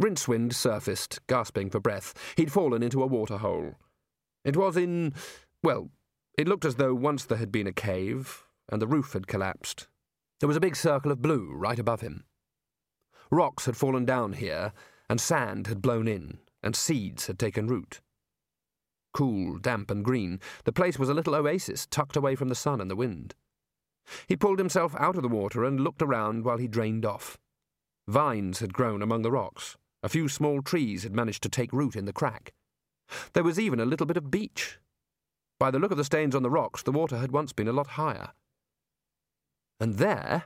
Rincewind surfaced, gasping for breath. He'd fallen into a water hole. It was in. well, it looked as though once there had been a cave, and the roof had collapsed. There was a big circle of blue right above him. Rocks had fallen down here, and sand had blown in, and seeds had taken root. Cool, damp, and green, the place was a little oasis tucked away from the sun and the wind. He pulled himself out of the water and looked around while he drained off. Vines had grown among the rocks. A few small trees had managed to take root in the crack. There was even a little bit of beach. By the look of the stains on the rocks, the water had once been a lot higher. And there,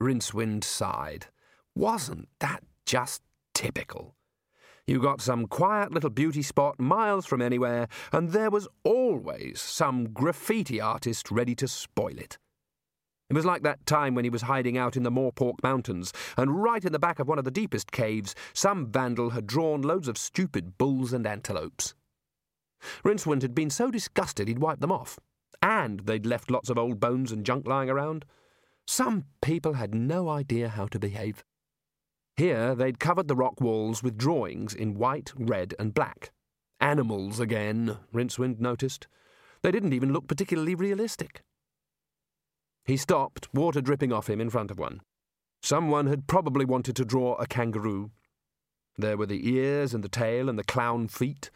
Rincewind sighed. Wasn't that just typical? You got some quiet little beauty spot miles from anywhere, and there was always some graffiti artist ready to spoil it. It was like that time when he was hiding out in the Morpork Mountains, and right in the back of one of the deepest caves, some vandal had drawn loads of stupid bulls and antelopes. Rincewind had been so disgusted he'd wiped them off, and they'd left lots of old bones and junk lying around. Some people had no idea how to behave. Here they'd covered the rock walls with drawings in white, red, and black. Animals again, Rincewind noticed. They didn't even look particularly realistic. He stopped, water dripping off him in front of one. Someone had probably wanted to draw a kangaroo. There were the ears and the tail and the clown feet,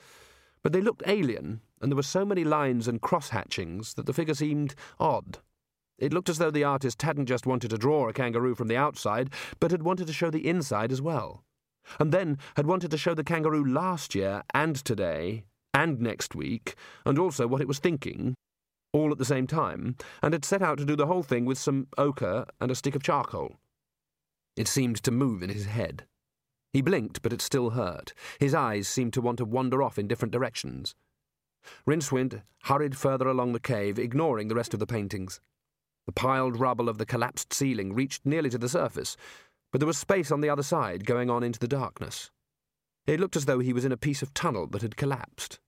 but they looked alien, and there were so many lines and cross hatchings that the figure seemed odd. It looked as though the artist hadn't just wanted to draw a kangaroo from the outside, but had wanted to show the inside as well. And then had wanted to show the kangaroo last year and today and next week, and also what it was thinking, all at the same time, and had set out to do the whole thing with some ochre and a stick of charcoal. It seemed to move in his head. He blinked, but it still hurt. His eyes seemed to want to wander off in different directions. Rincewind hurried further along the cave, ignoring the rest of the paintings. The piled rubble of the collapsed ceiling reached nearly to the surface, but there was space on the other side going on into the darkness. It looked as though he was in a piece of tunnel that had collapsed.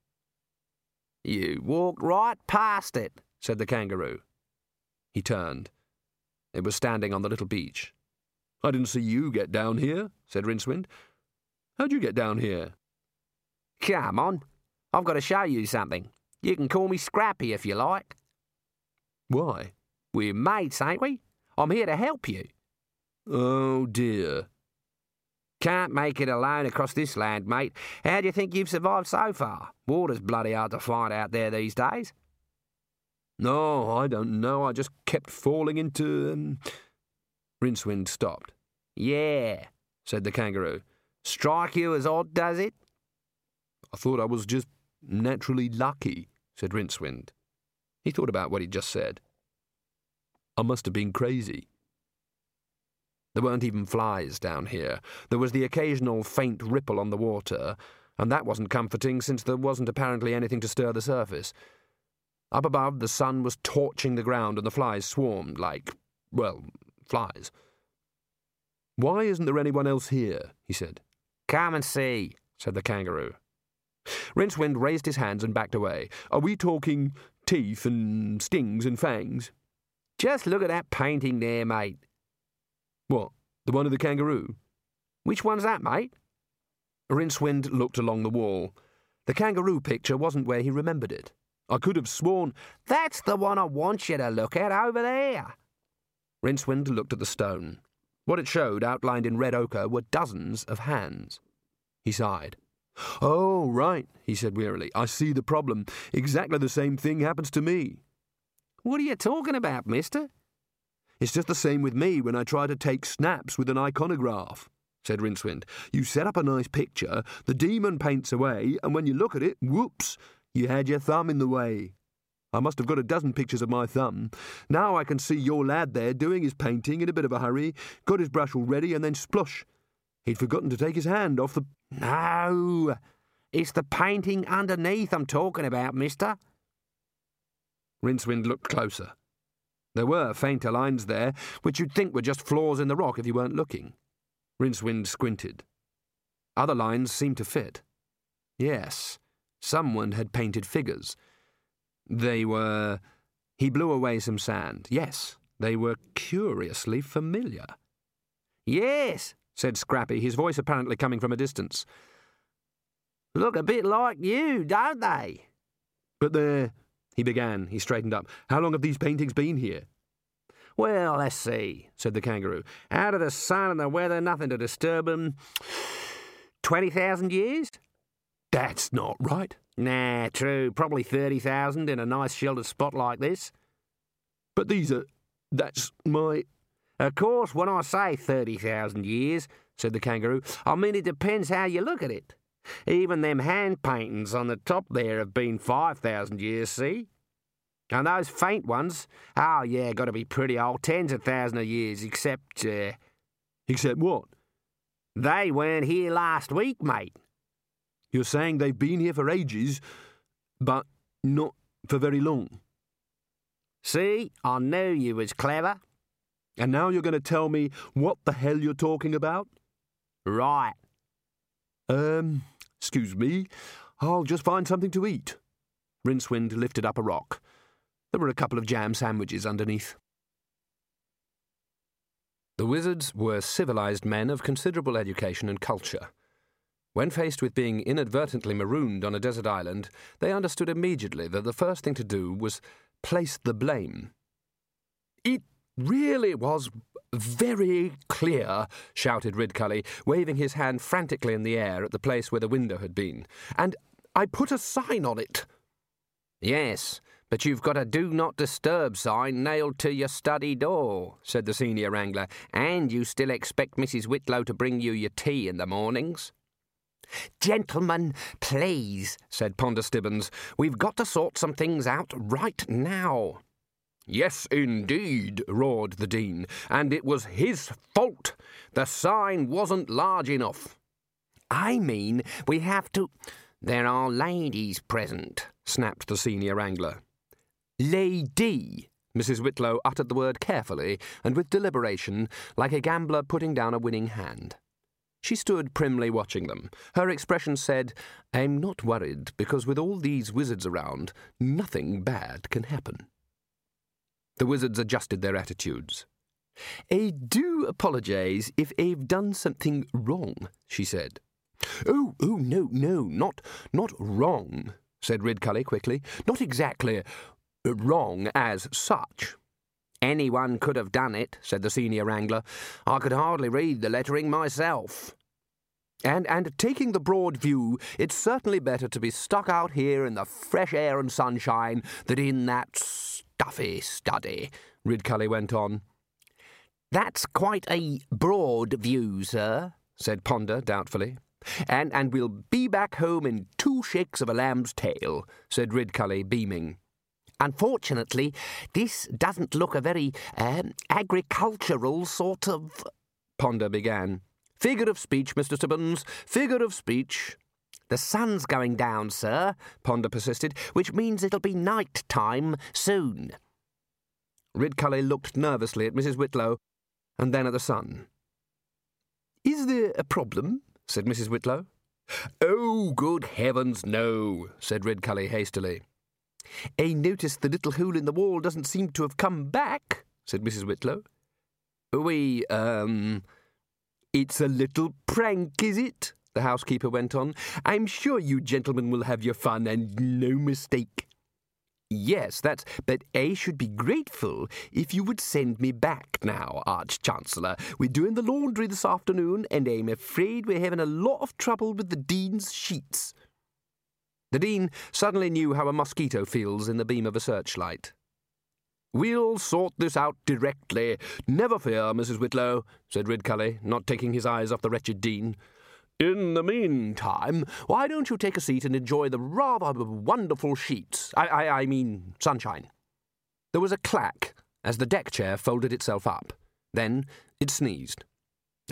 You walked right past it, said the kangaroo. He turned. It was standing on the little beach. I didn't see you get down here, said Rincewind. How'd you get down here? Come on. I've got to show you something. You can call me Scrappy if you like. Why? We're mates, ain't we? I'm here to help you. Oh, dear. Can't make it alone across this land, mate. How do you think you've survived so far? Water's bloody hard to find out there these days. No, I don't know. I just kept falling into. Um... Rincewind stopped. Yeah, said the kangaroo. Strike you as odd, does it? I thought I was just naturally lucky, said Rincewind. He thought about what he'd just said. I must have been crazy. There weren't even flies down here. There was the occasional faint ripple on the water, and that wasn't comforting since there wasn't apparently anything to stir the surface. Up above, the sun was torching the ground and the flies swarmed like, well, flies. Why isn't there anyone else here? he said. Come and see, said the kangaroo. Rincewind raised his hands and backed away. Are we talking teeth and stings and fangs? Just look at that painting there, mate. What, the one of the kangaroo? Which one's that, mate? Rincewind looked along the wall. The kangaroo picture wasn't where he remembered it. I could have sworn. That's the one I want you to look at over there. Rincewind looked at the stone. What it showed, outlined in red ochre, were dozens of hands. He sighed. Oh, right, he said wearily. I see the problem. Exactly the same thing happens to me. What are you talking about, mister? It's just the same with me when I try to take snaps with an iconograph, said Rincewind. You set up a nice picture, the demon paints away, and when you look at it, whoops, you had your thumb in the way. I must have got a dozen pictures of my thumb. Now I can see your lad there doing his painting in a bit of a hurry, got his brush all ready, and then splush. He'd forgotten to take his hand off the. No, it's the painting underneath I'm talking about, mister. Rincewind looked closer. There were fainter lines there, which you'd think were just flaws in the rock if you weren't looking. Rincewind squinted. Other lines seemed to fit. Yes, someone had painted figures. They were. He blew away some sand. Yes, they were curiously familiar. Yes, said Scrappy, his voice apparently coming from a distance. Look a bit like you, don't they? But they're. He began. He straightened up. How long have these paintings been here? Well, let's see, said the kangaroo. Out of the sun and the weather, nothing to disturb 'em. 20,000 years? That's not right. Nah, true. Probably 30,000 in a nice sheltered spot like this. But these are. That's my. Of course, when I say 30,000 years, said the kangaroo, I mean it depends how you look at it. Even them hand paintings on the top there have been 5,000 years, see? And those faint ones, oh yeah, got to be pretty old, tens of thousands of years, except. Uh, except what? They weren't here last week, mate. You're saying they've been here for ages, but not for very long. See, I knew you was clever. And now you're going to tell me what the hell you're talking about? Right. Um, excuse me. I'll just find something to eat. Rincewind lifted up a rock. There were a couple of jam sandwiches underneath. The wizards were civilized men of considerable education and culture. When faced with being inadvertently marooned on a desert island, they understood immediately that the first thing to do was place the blame. It really was very clear, shouted Ridcully, waving his hand frantically in the air at the place where the window had been. And I put a sign on it. Yes, but you've got a do not disturb sign nailed to your study door, said the senior wrangler, and you still expect Mrs. Whitlow to bring you your tea in the mornings. Gentlemen, please, said Ponder Stibbons, we've got to sort some things out right now. Yes, indeed, roared the Dean, and it was his fault. The sign wasn't large enough. I mean, we have to. There are ladies present, snapped the senior wrangler. Lady. Mrs. Whitlow uttered the word carefully and with deliberation, like a gambler putting down a winning hand. She stood primly watching them. Her expression said, I'm not worried, because with all these wizards around, nothing bad can happen. The wizards adjusted their attitudes. I do apologize if I've done something wrong, she said. Oh, oh, no, no, not, not wrong, said Ridcully quickly. Not exactly uh, wrong as such. Anyone could have done it, said the senior wrangler. I could hardly read the lettering myself. And, and taking the broad view, it's certainly better to be stuck out here in the fresh air and sunshine than in that stuffy study, Ridcully went on. That's quite a broad view, sir, said Ponder doubtfully. And, and we'll be back home in two shakes of a lamb's tail, said Ridcully, beaming. Unfortunately, this doesn't look a very um, agricultural sort of. Ponder began. Figure of speech, Mr. Stibbons. Figure of speech. The sun's going down, sir, Ponder persisted, which means it'll be night time soon. Ridcully looked nervously at Mrs. Whitlow and then at the sun. Is there a problem? said Mrs. Whitlow. Oh, good heavens, no, said Ridcully hastily. I notice the little hole in the wall doesn't seem to have come back, said Mrs. Whitlow. We, um. It's a little prank, is it? The housekeeper went on. I'm sure you gentlemen will have your fun, and no mistake. Yes, that's. But I should be grateful if you would send me back now, Arch Chancellor. We're doing the laundry this afternoon, and I'm afraid we're having a lot of trouble with the Dean's sheets. The Dean suddenly knew how a mosquito feels in the beam of a searchlight. We'll sort this out directly. Never fear, Mrs. Whitlow, said Ridcully, not taking his eyes off the wretched Dean. In the meantime, why don't you take a seat and enjoy the rather wonderful sheets? I, I, I mean, sunshine. There was a clack as the deck chair folded itself up. Then it sneezed.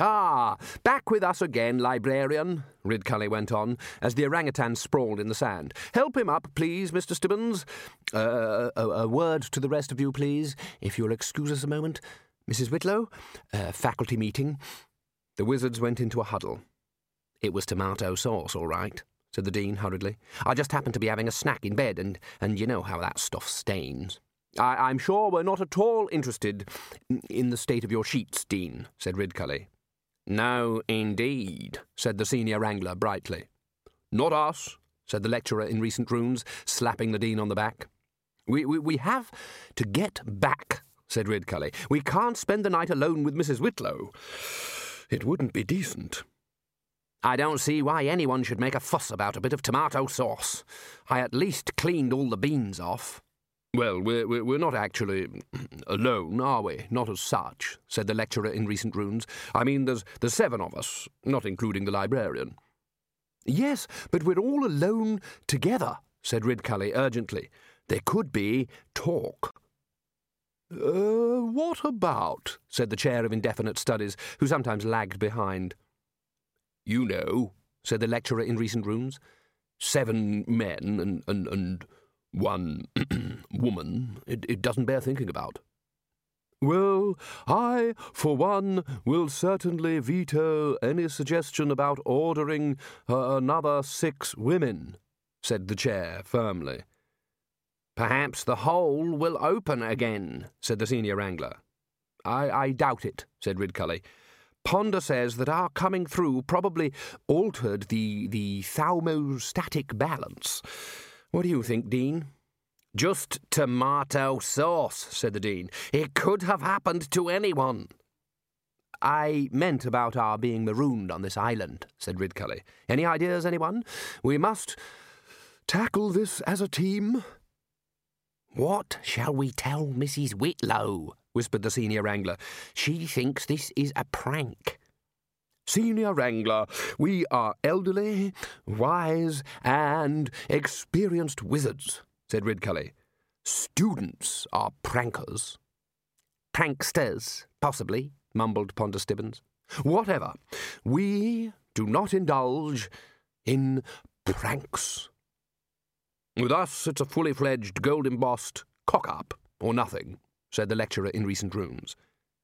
Ah, back with us again, librarian, Ridcully went on, as the orangutan sprawled in the sand. Help him up, please, Mr. Stibbons. Uh, a, a, word to the rest of you, please, if you'll excuse us a moment. Mrs. Whitlow, uh, faculty meeting. The wizards went into a huddle. It was tomato sauce, all right, said the Dean hurriedly. I just happened to be having a snack in bed, and, and you know how that stuff stains. I, am sure we're not at all interested in the state of your sheets, Dean, said Ridcully. No, indeed, said the senior wrangler brightly. Not us, said the lecturer in recent runes, slapping the dean on the back. We, we, we have to get back, said Ridcully. We can't spend the night alone with Mrs. Whitlow. It wouldn't be decent. I don't see why anyone should make a fuss about a bit of tomato sauce. I at least cleaned all the beans off. Well, we're, we're not actually alone, are we? Not as such, said the lecturer in recent runes. I mean, there's, there's seven of us, not including the librarian. Yes, but we're all alone together, said Ridcully urgently. There could be talk. Uh, what about? said the chair of indefinite studies, who sometimes lagged behind. You know, said the lecturer in recent runes, Seven men and, and, and one woman. It, it doesn't bear thinking about. Well, I, for one, will certainly veto any suggestion about ordering uh, another six women, said the chair firmly. Perhaps the hole will open again, said the senior wrangler. I, I doubt it, said Ridcully. Ponder says that our coming through probably altered the, the thermostatic balance. What do you think, Dean? Just tomato sauce, said the Dean. It could have happened to anyone. I meant about our being marooned on this island, said Ridcully. Any ideas, anyone? We must tackle this as a team. What shall we tell Mrs. Whitlow? Whispered the senior wrangler. She thinks this is a prank. Senior Wrangler, we are elderly, wise, and experienced wizards, said Ridcully. Students are prankers. Pranksters, possibly, mumbled Ponder Stibbons. Whatever. We do not indulge in pranks. With us, it's a fully fledged, gold embossed cock up or nothing, said the lecturer in recent runes.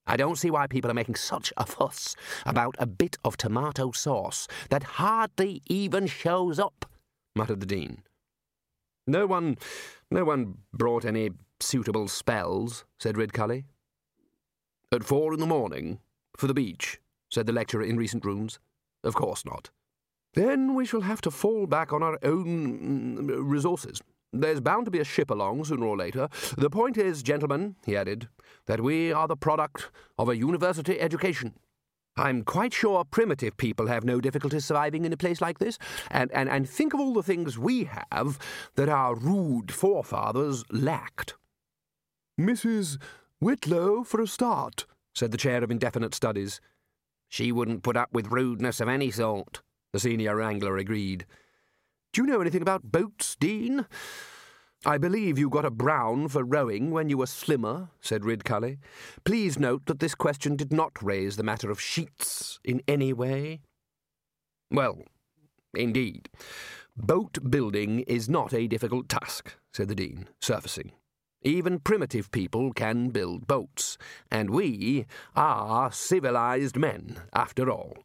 I don't see why people are making such a fuss about a bit of tomato sauce that hardly even shows up, muttered the Dean. No one, no one brought any suitable spells, said Ridcully. At four in the morning, for the beach, said the lecturer in recent runes. Of course not. Then we shall have to fall back on our own mm, resources. There's bound to be a ship along sooner or later. The point is, gentlemen, he added, that we are the product of a university education. I'm quite sure primitive people have no difficulty surviving in a place like this. And, and, and think of all the things we have that our rude forefathers lacked. Mrs. Whitlow, for a start, said the chair of indefinite studies. She wouldn't put up with rudeness of any sort, the senior wrangler agreed. Do you know anything about boats, Dean? I believe you got a brown for rowing when you were slimmer, said Ridcully. Please note that this question did not raise the matter of sheets in any way. Well, indeed. Boat building is not a difficult task, said the Dean, surfacing. Even primitive people can build boats, and we are civilized men, after all.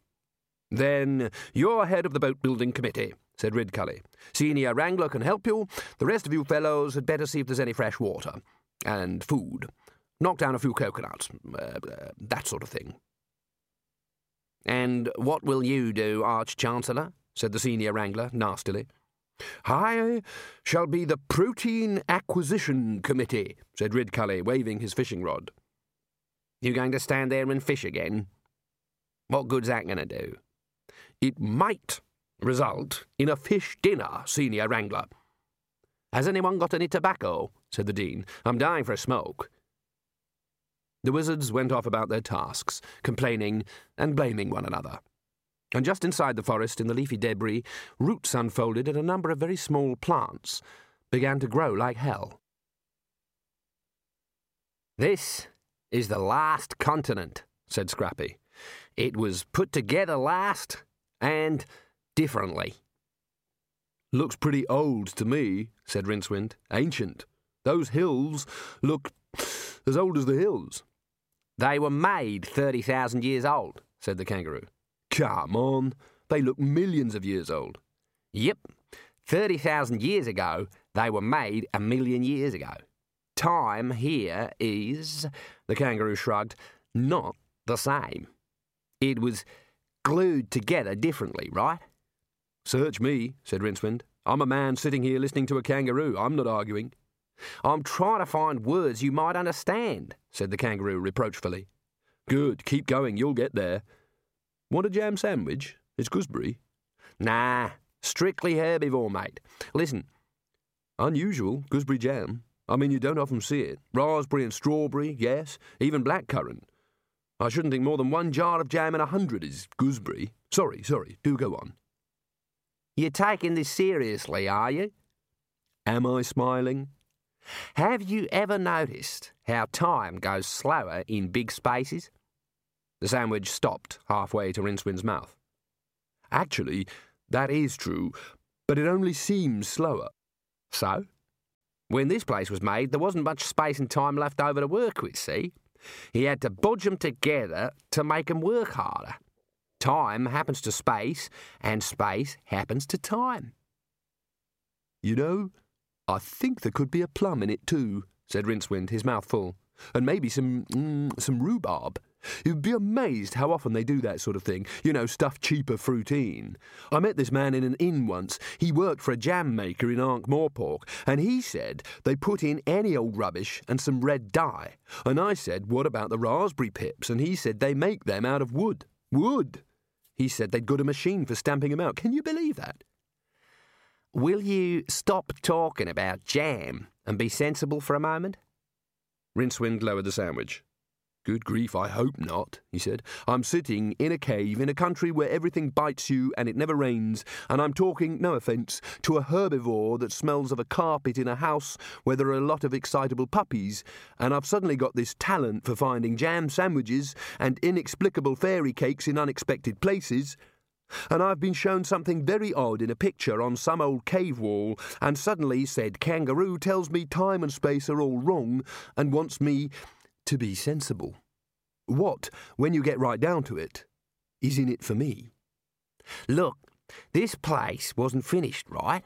Then you're head of the boat building committee, said Ridcully. Senior Wrangler can help you. The rest of you fellows had better see if there's any fresh water. And food. Knock down a few coconuts. Uh, uh, that sort of thing. And what will you do, Arch-Chancellor? said the Senior Wrangler, nastily. I shall be the Protein Acquisition Committee, said Ridcully, waving his fishing rod. You going to stand there and fish again? What good's that going to do? It might result in a fish dinner, Senior Wrangler. Has anyone got any tobacco? said the Dean. I'm dying for a smoke. The wizards went off about their tasks, complaining and blaming one another. And just inside the forest, in the leafy debris, roots unfolded and a number of very small plants began to grow like hell. This is the last continent, said Scrappy. It was put together last, and differently. Looks pretty old to me, said Rincewind. Ancient. Those hills look as old as the hills. They were made 30,000 years old, said the kangaroo. Come on. They look millions of years old. Yep. 30,000 years ago, they were made a million years ago. Time here is, the kangaroo shrugged, not the same. It was glued together differently, right? Search me, said Rincewind. I'm a man sitting here listening to a kangaroo. I'm not arguing. I'm trying to find words you might understand, said the kangaroo reproachfully. Good, keep going, you'll get there. Want a jam sandwich? It's gooseberry. Nah, strictly herbivore, mate. Listen. Unusual, gooseberry jam. I mean, you don't often see it. Raspberry and strawberry, yes, even blackcurrant. I shouldn't think more than one jar of jam in a hundred is gooseberry. Sorry, sorry, do go on. You're taking this seriously, are you? Am I smiling? Have you ever noticed how time goes slower in big spaces? The sandwich stopped halfway to Rincewind's mouth. Actually, that is true, but it only seems slower. So? When this place was made, there wasn't much space and time left over to work with, see? He had to budge 'em together to make 'em work harder. Time happens to space, and space happens to time. You know, I think there could be a plum in it too, said Rincewind, his mouth full. And maybe some, mm, some rhubarb. You'd be amazed how often they do that sort of thing. You know, stuff cheaper fruit in. I met this man in an inn once. He worked for a jam maker in Ankh Morpork, and he said they put in any old rubbish and some red dye. And I said, what about the raspberry pips? And he said they make them out of wood. Wood! He said they'd got a machine for stamping them out. Can you believe that? Will you stop talking about jam and be sensible for a moment? Rincewind lowered the sandwich. Good grief, I hope not, he said. I'm sitting in a cave in a country where everything bites you and it never rains, and I'm talking, no offence, to a herbivore that smells of a carpet in a house where there are a lot of excitable puppies, and I've suddenly got this talent for finding jam sandwiches and inexplicable fairy cakes in unexpected places. And I've been shown something very odd in a picture on some old cave wall, and suddenly said kangaroo tells me time and space are all wrong and wants me to be sensible. What, when you get right down to it, is in it for me? Look, this place wasn't finished, right?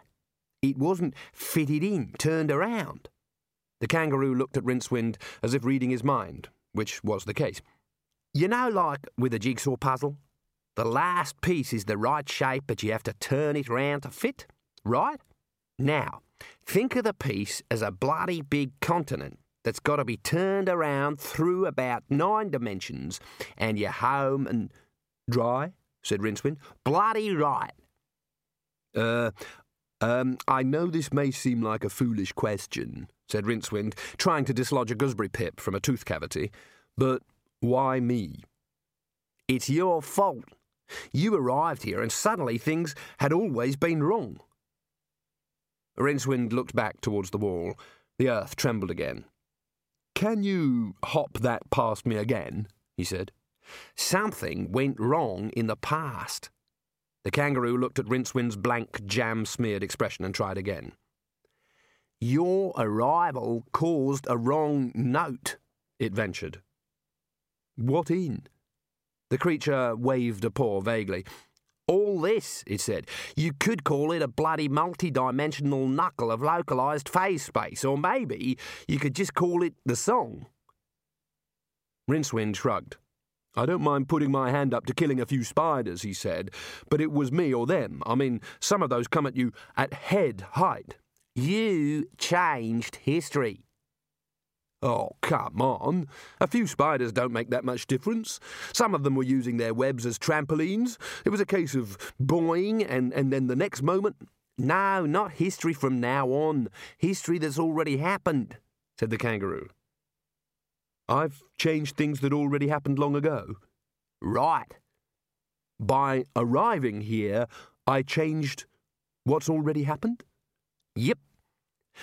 It wasn't fitted in, turned around. The kangaroo looked at Rincewind as if reading his mind, which was the case. You know, like with a jigsaw puzzle? The last piece is the right shape, but you have to turn it round to fit, right? Now, think of the piece as a bloody big continent that's got to be turned around through about nine dimensions, and you're home and dry, said Rincewind. Bloody right. Uh, um, I know this may seem like a foolish question, said Rincewind, trying to dislodge a gooseberry pip from a tooth cavity, but why me? It's your fault. You arrived here and suddenly things had always been wrong. Rincewind looked back towards the wall. The earth trembled again. Can you hop that past me again? he said. Something went wrong in the past. The kangaroo looked at Rincewind's blank, jam smeared expression and tried again. Your arrival caused a wrong note, it ventured. What in? The creature waved a paw vaguely. All this, it said. You could call it a bloody multi-dimensional knuckle of localized phase space, or maybe you could just call it the song. Rincewind shrugged. I don't mind putting my hand up to killing a few spiders, he said, but it was me or them. I mean, some of those come at you at head height. You changed history. Oh, come on. A few spiders don't make that much difference. Some of them were using their webs as trampolines. It was a case of boing, and, and then the next moment. No, not history from now on. History that's already happened, said the kangaroo. I've changed things that already happened long ago. Right. By arriving here, I changed what's already happened? Yep.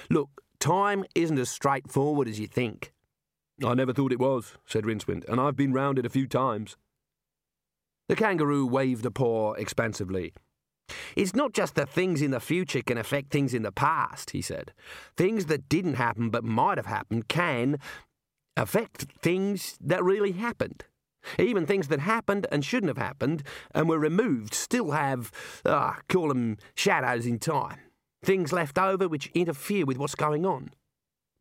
Look, Time isn't as straightforward as you think. I never thought it was, said Rincewind, and I've been round it a few times. The kangaroo waved a paw expansively. It's not just that things in the future can affect things in the past, he said. Things that didn't happen but might have happened can affect things that really happened. Even things that happened and shouldn't have happened and were removed still have, ah, call them shadows in time. Things left over which interfere with what's going on.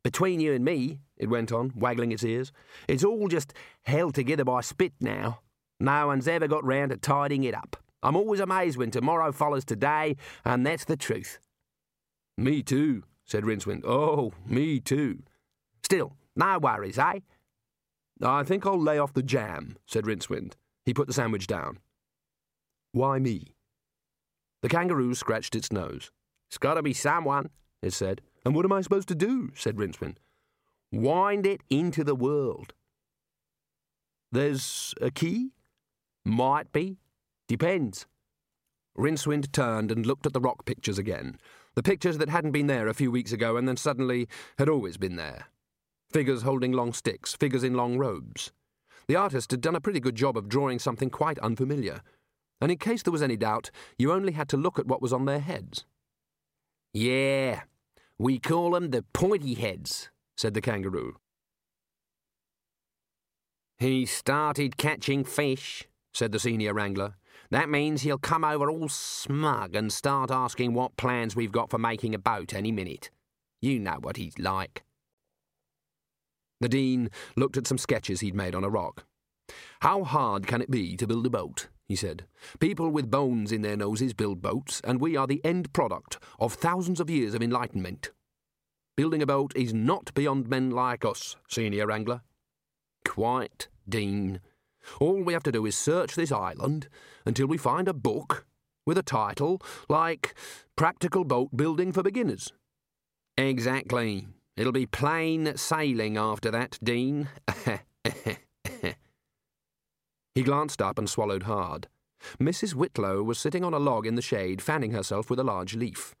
Between you and me, it went on, waggling its ears, it's all just held together by spit now. No one's ever got round to tidying it up. I'm always amazed when tomorrow follows today, and that's the truth. Me too, said Rincewind. Oh, me too. Still, no worries, eh? I think I'll lay off the jam, said Rincewind. He put the sandwich down. Why me? The kangaroo scratched its nose. It's got to be someone, it said. And what am I supposed to do? said Rincewind. Wind it into the world. There's a key? Might be. Depends. Rincewind turned and looked at the rock pictures again. The pictures that hadn't been there a few weeks ago and then suddenly had always been there. Figures holding long sticks, figures in long robes. The artist had done a pretty good job of drawing something quite unfamiliar. And in case there was any doubt, you only had to look at what was on their heads. Yeah, we call them the pointy heads, said the kangaroo. He started catching fish, said the senior wrangler. That means he'll come over all smug and start asking what plans we've got for making a boat any minute. You know what he's like. The Dean looked at some sketches he'd made on a rock. How hard can it be to build a boat? He said. People with bones in their noses build boats, and we are the end product of thousands of years of enlightenment. Building a boat is not beyond men like us, senior wrangler. Quite, Dean. All we have to do is search this island until we find a book with a title like Practical Boat Building for Beginners. Exactly. It'll be plain sailing after that, Dean. he glanced up and swallowed hard. Mrs. Whitlow was sitting on a log in the shade, fanning herself with a large leaf.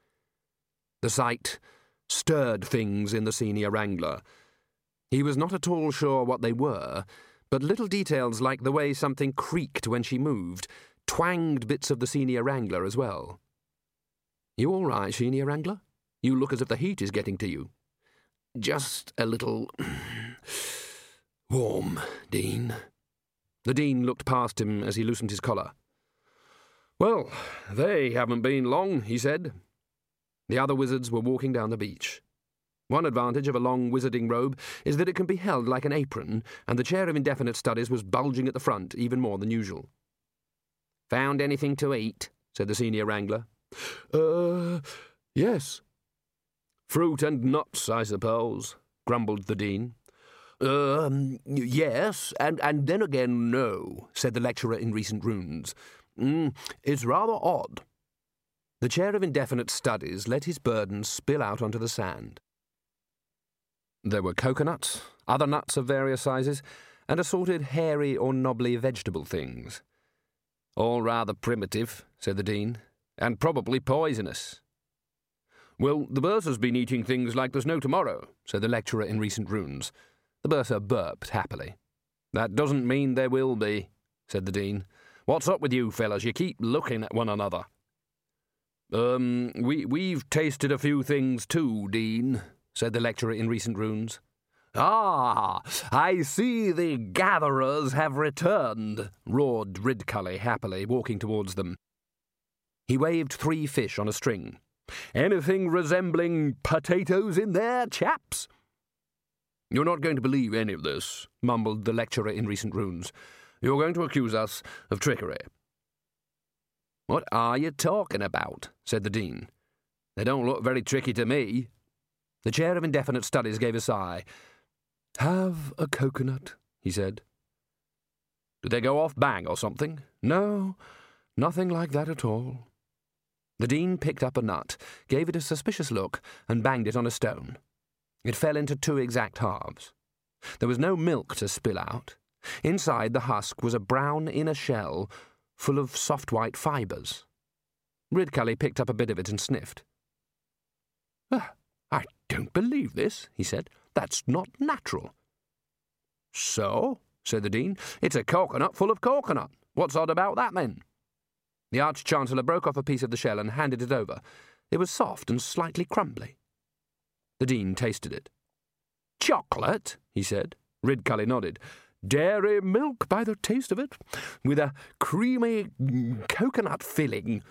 The sight stirred things in the senior wrangler. He was not at all sure what they were, but little details like the way something creaked when she moved twanged bits of the senior wrangler as well. You all right, senior wrangler? You look as if the heat is getting to you. Just a little warm, Dean. The Dean looked past him as he loosened his collar. Well, they haven't been long, he said. The other wizards were walking down the beach. One advantage of a long wizarding robe is that it can be held like an apron, and the chair of indefinite studies was bulging at the front even more than usual. Found anything to eat? said the senior wrangler. Uh, yes. Fruit and nuts, I suppose, grumbled the dean. Um, yes, and, and then again, no, said the lecturer in recent runes. Mm, it's rather odd. The chair of indefinite studies let his burden spill out onto the sand. There were coconuts, other nuts of various sizes, and assorted hairy or knobbly vegetable things. All rather primitive, said the Dean, and probably poisonous. Well, the bursar's been eating things like there's no tomorrow, said the lecturer in recent runes. The bursar burped happily. That doesn't mean there will be, said the Dean. What's up with you fellows? You keep looking at one another. Um, we, we've tasted a few things too, Dean, said the lecturer in recent runes. Ah, I see the gatherers have returned, roared Ridcully happily, walking towards them. He waved three fish on a string. Anything resembling potatoes in there, chaps? You're not going to believe any of this, mumbled the lecturer in recent runes. You're going to accuse us of trickery. What are you talking about? said the Dean. They don't look very tricky to me. The chair of indefinite studies gave a sigh. Have a coconut, he said. Do they go off bang or something? No, nothing like that at all. The Dean picked up a nut, gave it a suspicious look, and banged it on a stone. It fell into two exact halves. There was no milk to spill out. Inside the husk was a brown inner shell full of soft white fibres. Ridcully picked up a bit of it and sniffed. Ah, I don't believe this, he said. That's not natural. So, said the Dean, it's a coconut full of coconut. What's odd about that, then? The Arch Chancellor broke off a piece of the shell and handed it over. It was soft and slightly crumbly. The Dean tasted it. Chocolate, he said. Ridcully nodded. Dairy milk by the taste of it, with a creamy coconut filling.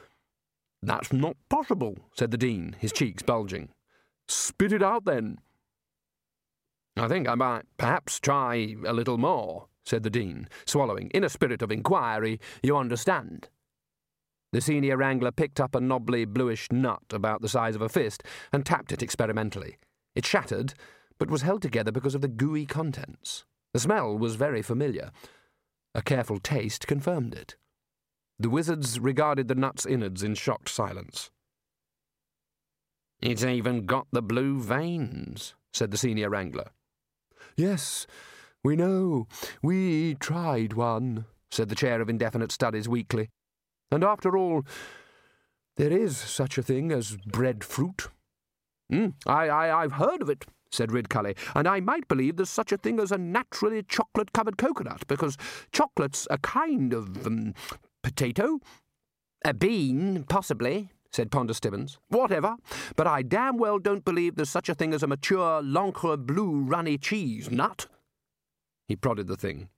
That's not possible, said the Dean, his cheeks bulging. Spit it out, then. I think I might perhaps try a little more, said the Dean, swallowing, in a spirit of inquiry, you understand. The senior wrangler picked up a knobbly bluish nut about the size of a fist and tapped it experimentally. It shattered, but was held together because of the gooey contents. The smell was very familiar. A careful taste confirmed it. The wizards regarded the nut's innards in shocked silence. It's even got the blue veins, said the senior wrangler. Yes, we know. We tried one, said the chair of indefinite studies weakly. And after all, there is such a thing as breadfruit. Mm, I, I, I've heard of it, said Ridcully, and I might believe there's such a thing as a naturally chocolate covered coconut, because chocolate's a kind of um, potato. A bean, possibly, said Ponder Stibbons. Whatever, but I damn well don't believe there's such a thing as a mature Lancre blue runny cheese nut. He prodded the thing.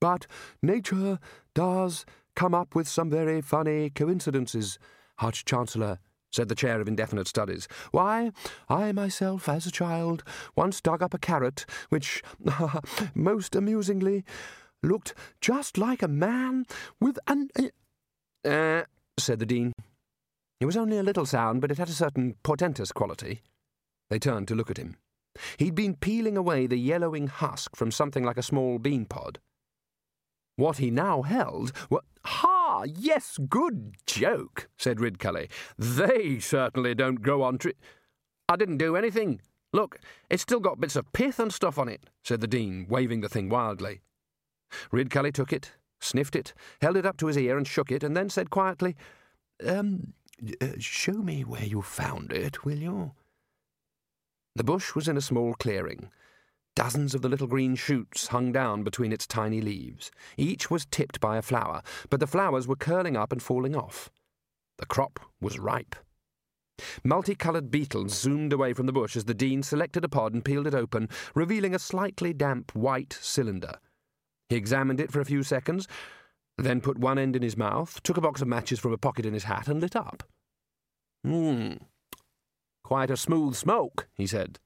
But nature does come up with some very funny coincidences, Arch Chancellor, said the chair of indefinite studies. Why, I myself, as a child, once dug up a carrot which, most amusingly, looked just like a man with an. Uh, said the Dean. It was only a little sound, but it had a certain portentous quality. They turned to look at him. He'd been peeling away the yellowing husk from something like a small bean pod. What he now held were. Ha! Yes, good joke, said Ridcully. They certainly don't grow on trees. I didn't do anything. Look, it's still got bits of pith and stuff on it, said the Dean, waving the thing wildly. Ridcully took it, sniffed it, held it up to his ear and shook it, and then said quietly, Um, uh, show me where you found it, will you? The bush was in a small clearing. Dozens of the little green shoots hung down between its tiny leaves. Each was tipped by a flower, but the flowers were curling up and falling off. The crop was ripe. Multicoloured beetles zoomed away from the bush as the Dean selected a pod and peeled it open, revealing a slightly damp white cylinder. He examined it for a few seconds, then put one end in his mouth, took a box of matches from a pocket in his hat, and lit up. Hmm. Quite a smooth smoke, he said.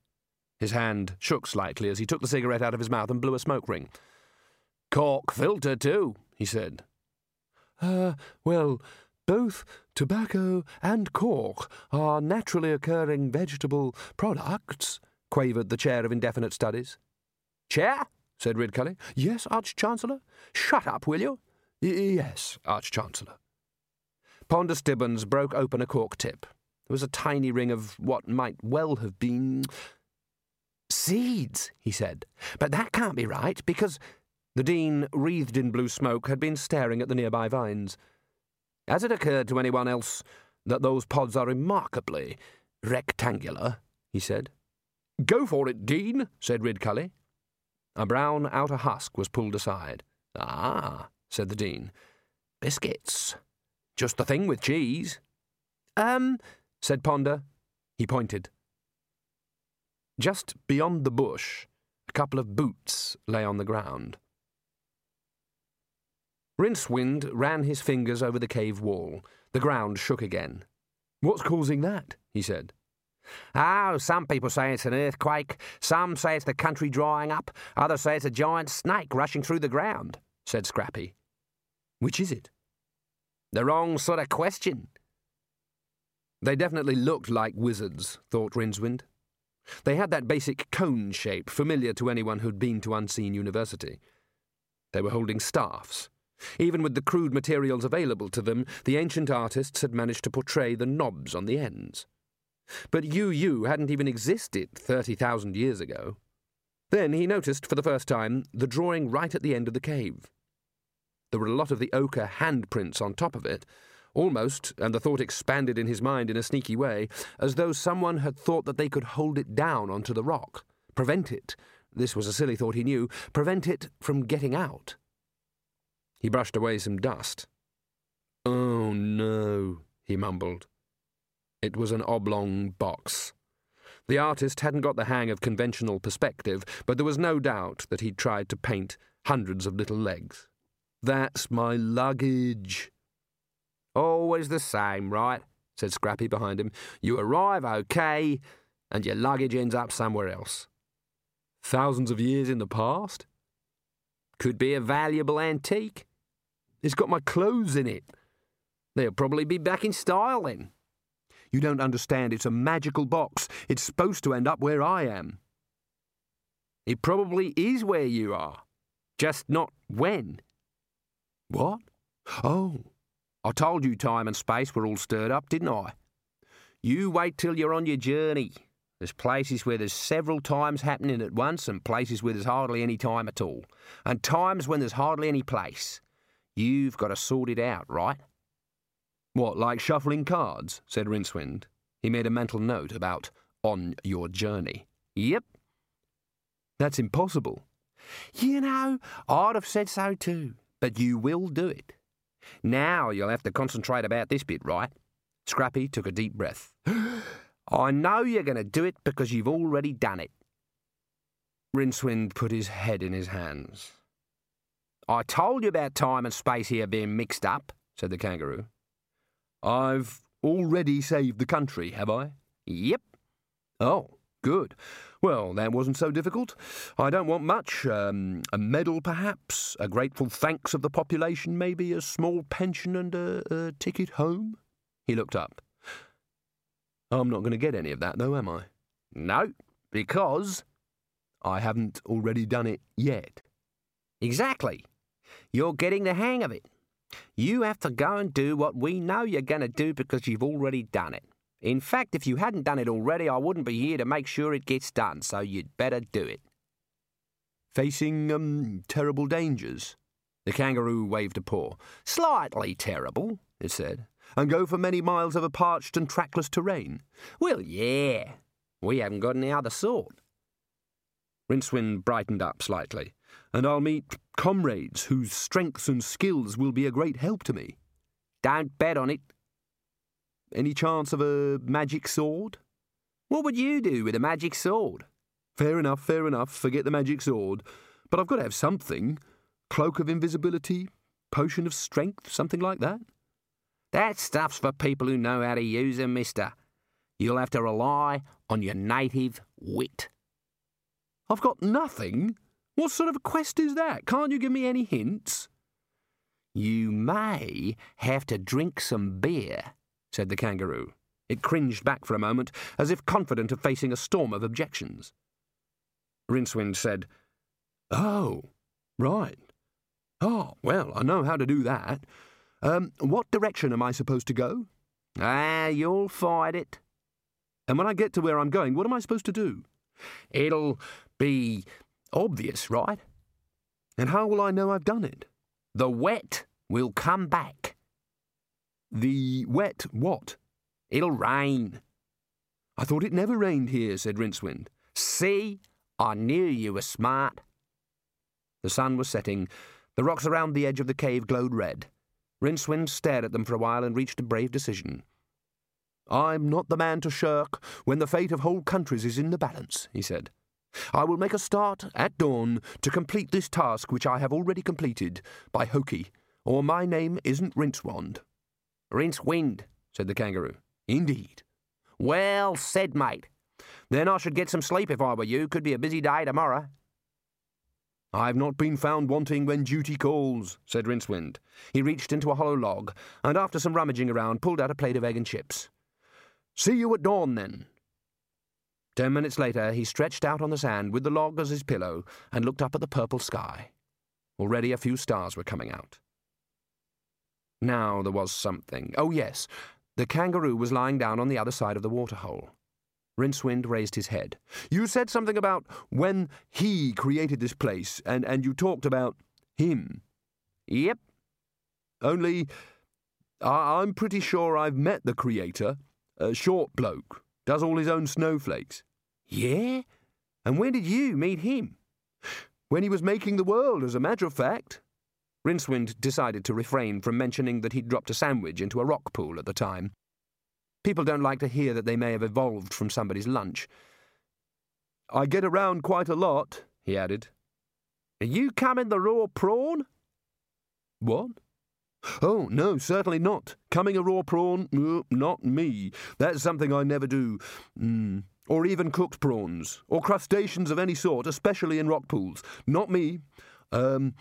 His hand shook slightly as he took the cigarette out of his mouth and blew a smoke ring. Cork filter, too, he said. Uh, well, both tobacco and cork are naturally occurring vegetable products, quavered the chair of indefinite studies. Chair? said Ridcully. Yes, Arch Chancellor. Shut up, will you? Yes, Arch Chancellor. Ponder Stibbons broke open a cork tip. There was a tiny ring of what might well have been Seeds, he said. But that can't be right, because. The Dean, wreathed in blue smoke, had been staring at the nearby vines. Has it occurred to anyone else that those pods are remarkably rectangular? he said. Go for it, Dean, said Ridcully. A brown outer husk was pulled aside. Ah, said the Dean. Biscuits. Just the thing with cheese. Um, said Ponder. He pointed. Just beyond the bush, a couple of boots lay on the ground. Rincewind ran his fingers over the cave wall. The ground shook again. What's causing that? he said. Oh, some people say it's an earthquake, some say it's the country drying up, others say it's a giant snake rushing through the ground, said Scrappy. Which is it? The wrong sort of question. They definitely looked like wizards, thought Rincewind. They had that basic cone shape familiar to anyone who'd been to Unseen University. They were holding staffs. Even with the crude materials available to them, the ancient artists had managed to portray the knobs on the ends. But UU hadn't even existed 30,000 years ago. Then he noticed for the first time the drawing right at the end of the cave. There were a lot of the ochre handprints on top of it, almost, and the thought expanded in his mind in a sneaky way, as though someone had thought that they could hold it down onto the rock, prevent it, this was a silly thought he knew, prevent it from getting out. He brushed away some dust. Oh no, he mumbled. It was an oblong box. The artist hadn't got the hang of conventional perspective, but there was no doubt that he'd tried to paint hundreds of little legs. That's my luggage. Always the same, right? said Scrappy behind him. You arrive okay, and your luggage ends up somewhere else. Thousands of years in the past? Could be a valuable antique. It's got my clothes in it. They'll probably be back in style then. You don't understand. It's a magical box. It's supposed to end up where I am. It probably is where you are. Just not when. What? Oh. I told you time and space were all stirred up, didn't I? You wait till you're on your journey. There's places where there's several times happening at once, and places where there's hardly any time at all, and times when there's hardly any place. You've got to sort it out, right? What, like shuffling cards? said Rincewind. He made a mental note about on your journey. Yep. That's impossible. You know, I'd have said so too, but you will do it. Now you'll have to concentrate about this bit, right? Scrappy took a deep breath. I know you're going to do it because you've already done it. Rincewind put his head in his hands. I told you about time and space here being mixed up, said the kangaroo. I've already saved the country, have I? Yep. Oh, good. Well, that wasn't so difficult. I don't want much. Um, a medal, perhaps? A grateful thanks of the population, maybe? A small pension and a, a ticket home? He looked up. I'm not going to get any of that, though, am I? No, because I haven't already done it yet. Exactly. You're getting the hang of it. You have to go and do what we know you're going to do because you've already done it. In fact, if you hadn't done it already, I wouldn't be here to make sure it gets done, so you'd better do it. Facing, um, terrible dangers? The kangaroo waved a paw. Slightly terrible, it said and go for many miles over parched and trackless terrain? Well, yeah. We haven't got any other sort. Rincewind brightened up slightly. And I'll meet comrades whose strengths and skills will be a great help to me. Don't bet on it. Any chance of a magic sword? What would you do with a magic sword? Fair enough, fair enough. Forget the magic sword. But I've got to have something. Cloak of invisibility, potion of strength, something like that. That stuff's for people who know how to use them, mister. You'll have to rely on your native wit. I've got nothing. What sort of quest is that? Can't you give me any hints? You may have to drink some beer, said the kangaroo. It cringed back for a moment, as if confident of facing a storm of objections. Rincewind said, Oh, right. Oh, well, I know how to do that. Um, what direction am I supposed to go? Ah, you'll find it. And when I get to where I'm going, what am I supposed to do? It'll be obvious, right? And how will I know I've done it? The wet will come back. The wet what? It'll rain. I thought it never rained here, said Rincewind. See? I knew you were smart. The sun was setting. The rocks around the edge of the cave glowed red. Rincewind stared at them for a while and reached a brave decision. I'm not the man to shirk when the fate of whole countries is in the balance, he said. I will make a start at dawn to complete this task which I have already completed by Hokey, or my name isn't Rincewand. Rincewind, said the kangaroo. Indeed. Well said, mate. Then I should get some sleep if I were you. Could be a busy day tomorrow. I've not been found wanting when duty calls, said Rincewind. He reached into a hollow log, and after some rummaging around, pulled out a plate of egg and chips. See you at dawn, then. Ten minutes later, he stretched out on the sand with the log as his pillow and looked up at the purple sky. Already a few stars were coming out. Now there was something. Oh, yes, the kangaroo was lying down on the other side of the waterhole. Rincewind raised his head. You said something about when he created this place, and, and you talked about him. Yep. Only, I, I'm pretty sure I've met the creator. A short bloke. Does all his own snowflakes. Yeah? And when did you meet him? When he was making the world, as a matter of fact. Rincewind decided to refrain from mentioning that he'd dropped a sandwich into a rock pool at the time. People don't like to hear that they may have evolved from somebody's lunch. I get around quite a lot, he added. Are you coming the raw prawn? What? Oh, no, certainly not. Coming a raw prawn? Not me. That's something I never do. Mm. or even cooked prawns, or crustaceans of any sort, especially in rock pools. Not me. Um,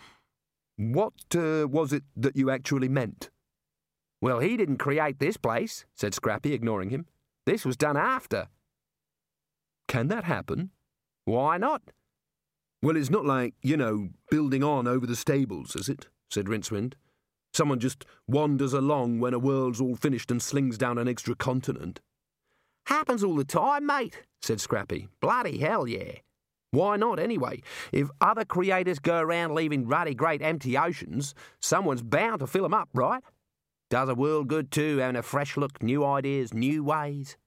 what uh, was it that you actually meant? Well, he didn't create this place, said Scrappy, ignoring him. This was done after. Can that happen? Why not? Well, it's not like, you know, building on over the stables, is it? said Rincewind. Someone just wanders along when a world's all finished and slings down an extra continent. Happens all the time, mate, said Scrappy. Bloody hell, yeah. Why not, anyway? If other creators go around leaving ruddy great empty oceans, someone's bound to fill 'em up, right? Does a world good too, having a fresh look, new ideas, new ways?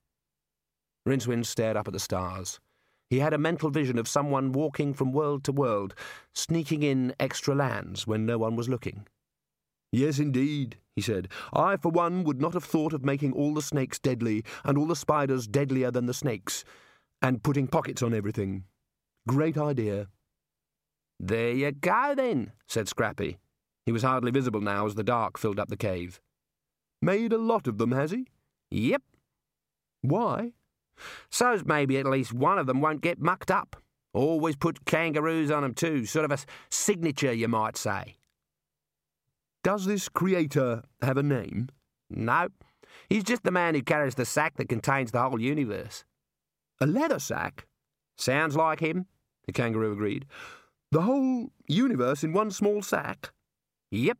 Rincewind stared up at the stars. He had a mental vision of someone walking from world to world, sneaking in extra lands when no one was looking. Yes, indeed, he said. I, for one, would not have thought of making all the snakes deadly, and all the spiders deadlier than the snakes, and putting pockets on everything. Great idea. There you go, then, said Scrappy. He was hardly visible now as the dark filled up the cave. Made a lot of them, has he? Yep. Why? So's maybe at least one of them won't get mucked up. Always put kangaroos on 'em too, sort of a signature, you might say. Does this creator have a name? No. He's just the man who carries the sack that contains the whole universe. A leather sack? Sounds like him, the kangaroo agreed. The whole universe in one small sack? Yep.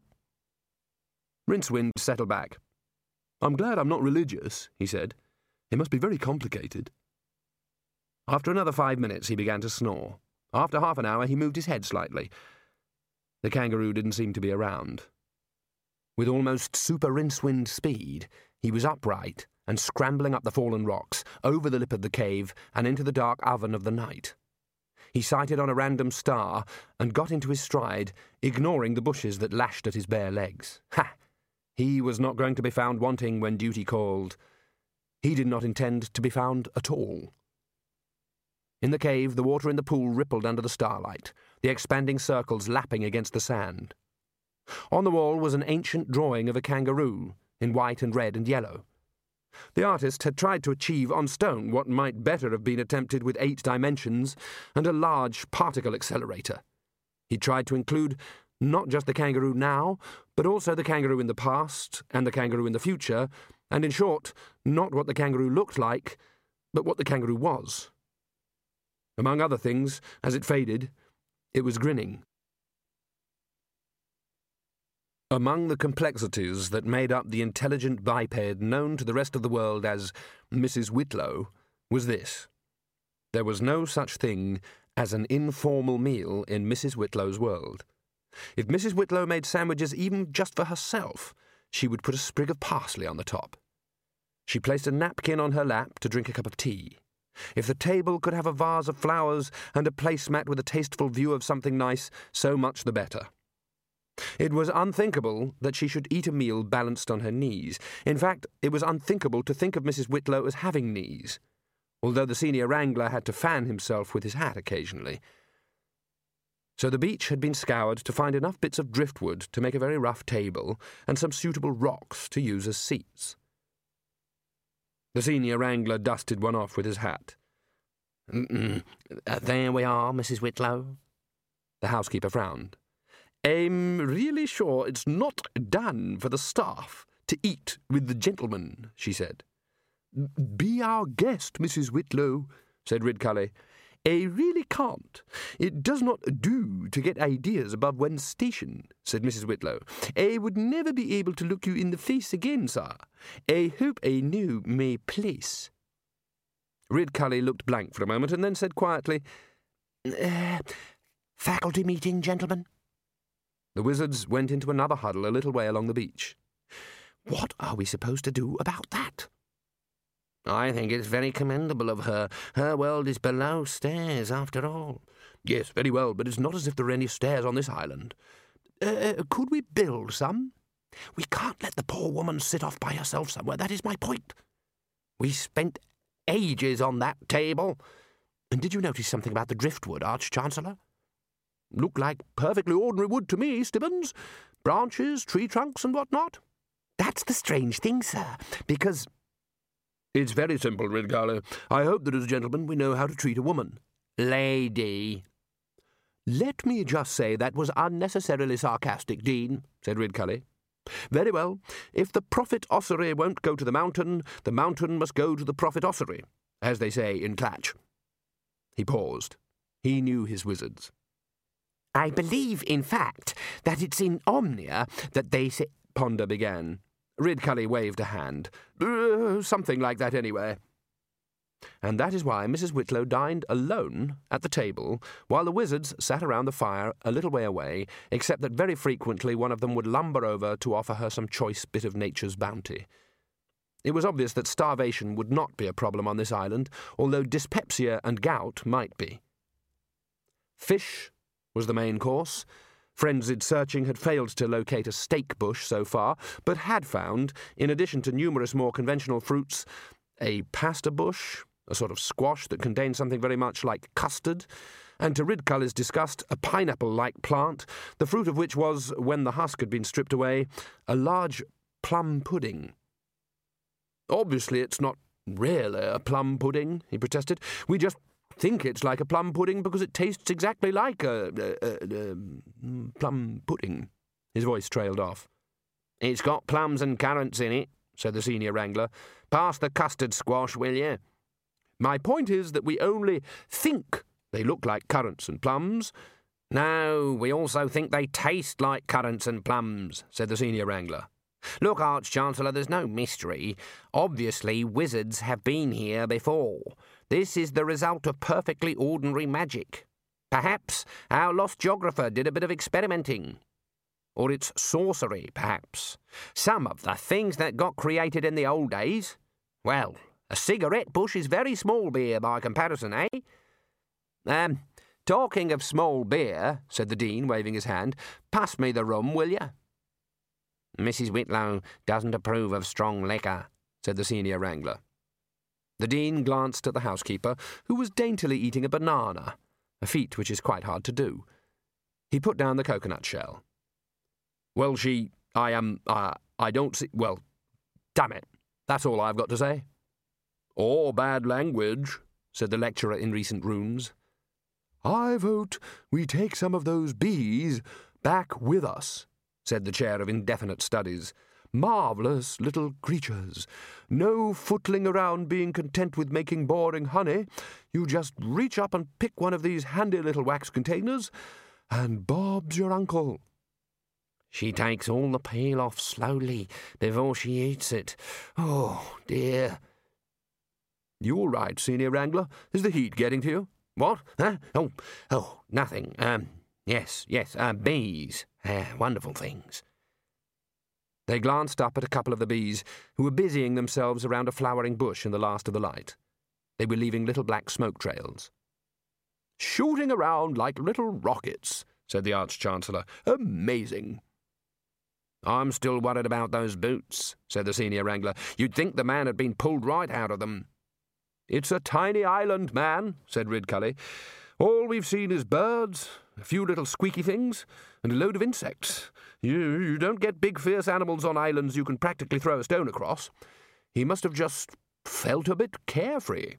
Rincewind settled back. I'm glad I'm not religious, he said. It must be very complicated. After another five minutes, he began to snore. After half an hour, he moved his head slightly. The kangaroo didn't seem to be around. With almost super Rincewind speed, he was upright and scrambling up the fallen rocks, over the lip of the cave, and into the dark oven of the night. He sighted on a random star and got into his stride, ignoring the bushes that lashed at his bare legs. Ha! He was not going to be found wanting when duty called. He did not intend to be found at all. In the cave, the water in the pool rippled under the starlight, the expanding circles lapping against the sand. On the wall was an ancient drawing of a kangaroo, in white and red and yellow. The artist had tried to achieve on stone what might better have been attempted with eight dimensions and a large particle accelerator. He tried to include not just the kangaroo now, but also the kangaroo in the past and the kangaroo in the future, and in short, not what the kangaroo looked like, but what the kangaroo was. Among other things, as it faded, it was grinning. Among the complexities that made up the intelligent biped known to the rest of the world as Mrs. Whitlow was this. There was no such thing as an informal meal in Mrs. Whitlow's world. If Mrs. Whitlow made sandwiches even just for herself, she would put a sprig of parsley on the top. She placed a napkin on her lap to drink a cup of tea. If the table could have a vase of flowers and a placemat with a tasteful view of something nice, so much the better. It was unthinkable that she should eat a meal balanced on her knees. In fact, it was unthinkable to think of Mrs. Whitlow as having knees, although the senior wrangler had to fan himself with his hat occasionally. So the beach had been scoured to find enough bits of driftwood to make a very rough table and some suitable rocks to use as seats. The senior wrangler dusted one off with his hat. Uh, there we are, Mrs. Whitlow. The housekeeper frowned. I'm really sure it's not done for the staff to eat with the gentlemen, she said. Be our guest, Mrs. Whitlow, said Ridcully. I really can't. It does not do to get ideas above one's station, said Mrs. Whitlow. I would never be able to look you in the face again, sir. I hope I know my place. Ridcully looked blank for a moment and then said quietly, uh, Faculty meeting, gentlemen? The wizards went into another huddle a little way along the beach. What are we supposed to do about that? I think it's very commendable of her. Her world is below stairs, after all. Yes, very well, but it's not as if there are any stairs on this island. Uh, uh, could we build some? We can't let the poor woman sit off by herself somewhere. That is my point. We spent ages on that table. And did you notice something about the driftwood, Arch-Chancellor? Looked like perfectly ordinary wood to me, Stibbons. Branches, tree trunks, and what not. That's the strange thing, sir, because It's very simple, Ridcully. I hope that as gentlemen we know how to treat a woman. Lady. Let me just say that was unnecessarily sarcastic, Dean, said Ridcully. Very well. If the prophet Ossory won't go to the mountain, the mountain must go to the prophet Ossory, as they say in Klatch. He paused. He knew his wizards. I believe, in fact, that it's in Omnia that they say. Ponder began. Ridcully waved a hand. Something like that, anyway. And that is why Mrs. Whitlow dined alone at the table, while the wizards sat around the fire a little way away, except that very frequently one of them would lumber over to offer her some choice bit of nature's bounty. It was obvious that starvation would not be a problem on this island, although dyspepsia and gout might be. Fish was the main course. Frenzied searching had failed to locate a steak bush so far, but had found, in addition to numerous more conventional fruits, a pasta bush, a sort of squash that contained something very much like custard, and to Ridcully's disgust, a pineapple like plant, the fruit of which was, when the husk had been stripped away, a large plum pudding. Obviously, it's not really a plum pudding, he protested. We just think it's like a plum pudding because it tastes exactly like a, a, a, a mm, plum pudding. His voice trailed off. It's got plums and currants in it, said the senior wrangler. Pass the custard squash, will you? My point is that we only think they look like currants and plums. No, we also think they taste like currants and plums, said the senior wrangler. Look, Arch Chancellor, there's no mystery. Obviously, wizards have been here before. This is the result of perfectly ordinary magic. Perhaps our lost geographer did a bit of experimenting. Or it's sorcery, perhaps. Some of the things that got created in the old days. Well, a cigarette bush is very small beer by comparison, eh? Um, talking of small beer, said the Dean, waving his hand, pass me the rum, will you? Mrs. Whitlow doesn't approve of strong liquor, said the senior wrangler. The Dean glanced at the housekeeper, who was daintily eating a banana, a feat which is quite hard to do. He put down the coconut shell. Well, she. I am. Uh, I don't see. Well, damn it. That's all I've got to say. Or bad language, said the lecturer in recent runes. I vote we take some of those bees back with us, said the chair of indefinite studies. Marvellous little creatures. No footling around being content with making boring honey. You just reach up and pick one of these handy little wax containers, and Bob's your uncle. She takes all the peel off slowly before she eats it. Oh, dear. You all right, Senior Wrangler? Is the heat getting to you? What? Huh? Oh, oh, nothing. Um, yes, yes, uh, bees. Uh, wonderful things. They glanced up at a couple of the bees who were busying themselves around a flowering bush in the last of the light. They were leaving little black smoke trails. Shooting around like little rockets, said the Arch Chancellor. Amazing. I'm still worried about those boots, said the senior wrangler. You'd think the man had been pulled right out of them. It's a tiny island, man, said Ridcully. All we've seen is birds, a few little squeaky things, and a load of insects. You, you don't get big, fierce animals on islands you can practically throw a stone across. He must have just felt a bit carefree.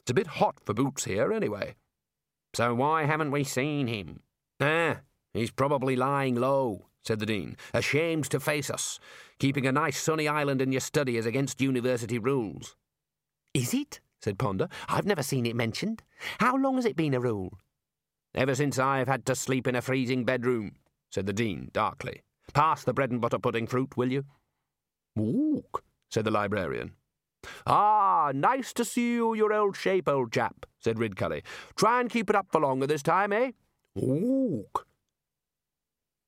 It's a bit hot for boots here, anyway. So why haven't we seen him? Ah, he's probably lying low, said the Dean, ashamed to face us. Keeping a nice sunny island in your study is against university rules. Is it? said Ponder. I've never seen it mentioned. How long has it been a rule? Ever since I've had to sleep in a freezing bedroom, said the Dean darkly. Pass the bread and butter pudding fruit, will you? Ook, said the librarian. Ah, nice to see you your old shape, old chap, said Ridcully. Try and keep it up for longer this time, eh? Ook.